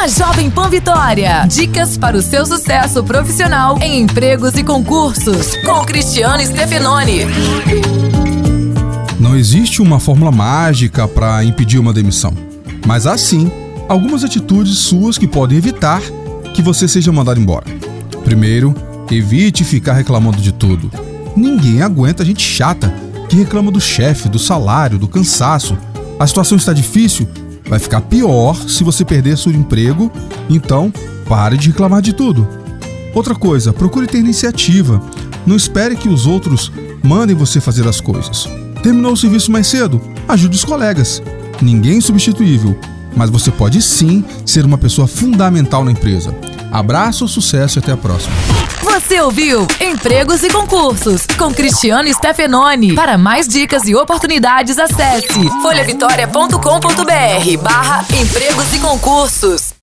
na Jovem Pan Vitória. Dicas para o seu sucesso profissional em empregos e concursos, com Cristiano Stefanoni. Não existe uma fórmula mágica para impedir uma demissão, mas há sim algumas atitudes suas que podem evitar que você seja mandado embora. Primeiro, evite ficar reclamando de tudo. Ninguém aguenta gente chata que reclama do chefe, do salário, do cansaço. A situação está difícil? Vai ficar pior se você perder seu emprego, então pare de reclamar de tudo. Outra coisa, procure ter iniciativa. Não espere que os outros mandem você fazer as coisas. Terminou o serviço mais cedo? Ajude os colegas. Ninguém é substituível, mas você pode sim ser uma pessoa fundamental na empresa. Abraço, sucesso e até a próxima. Você ouviu Empregos e Concursos com Cristiano Stefanoni. Para mais dicas e oportunidades, acesse folhavitória.com.br barra empregos e concursos.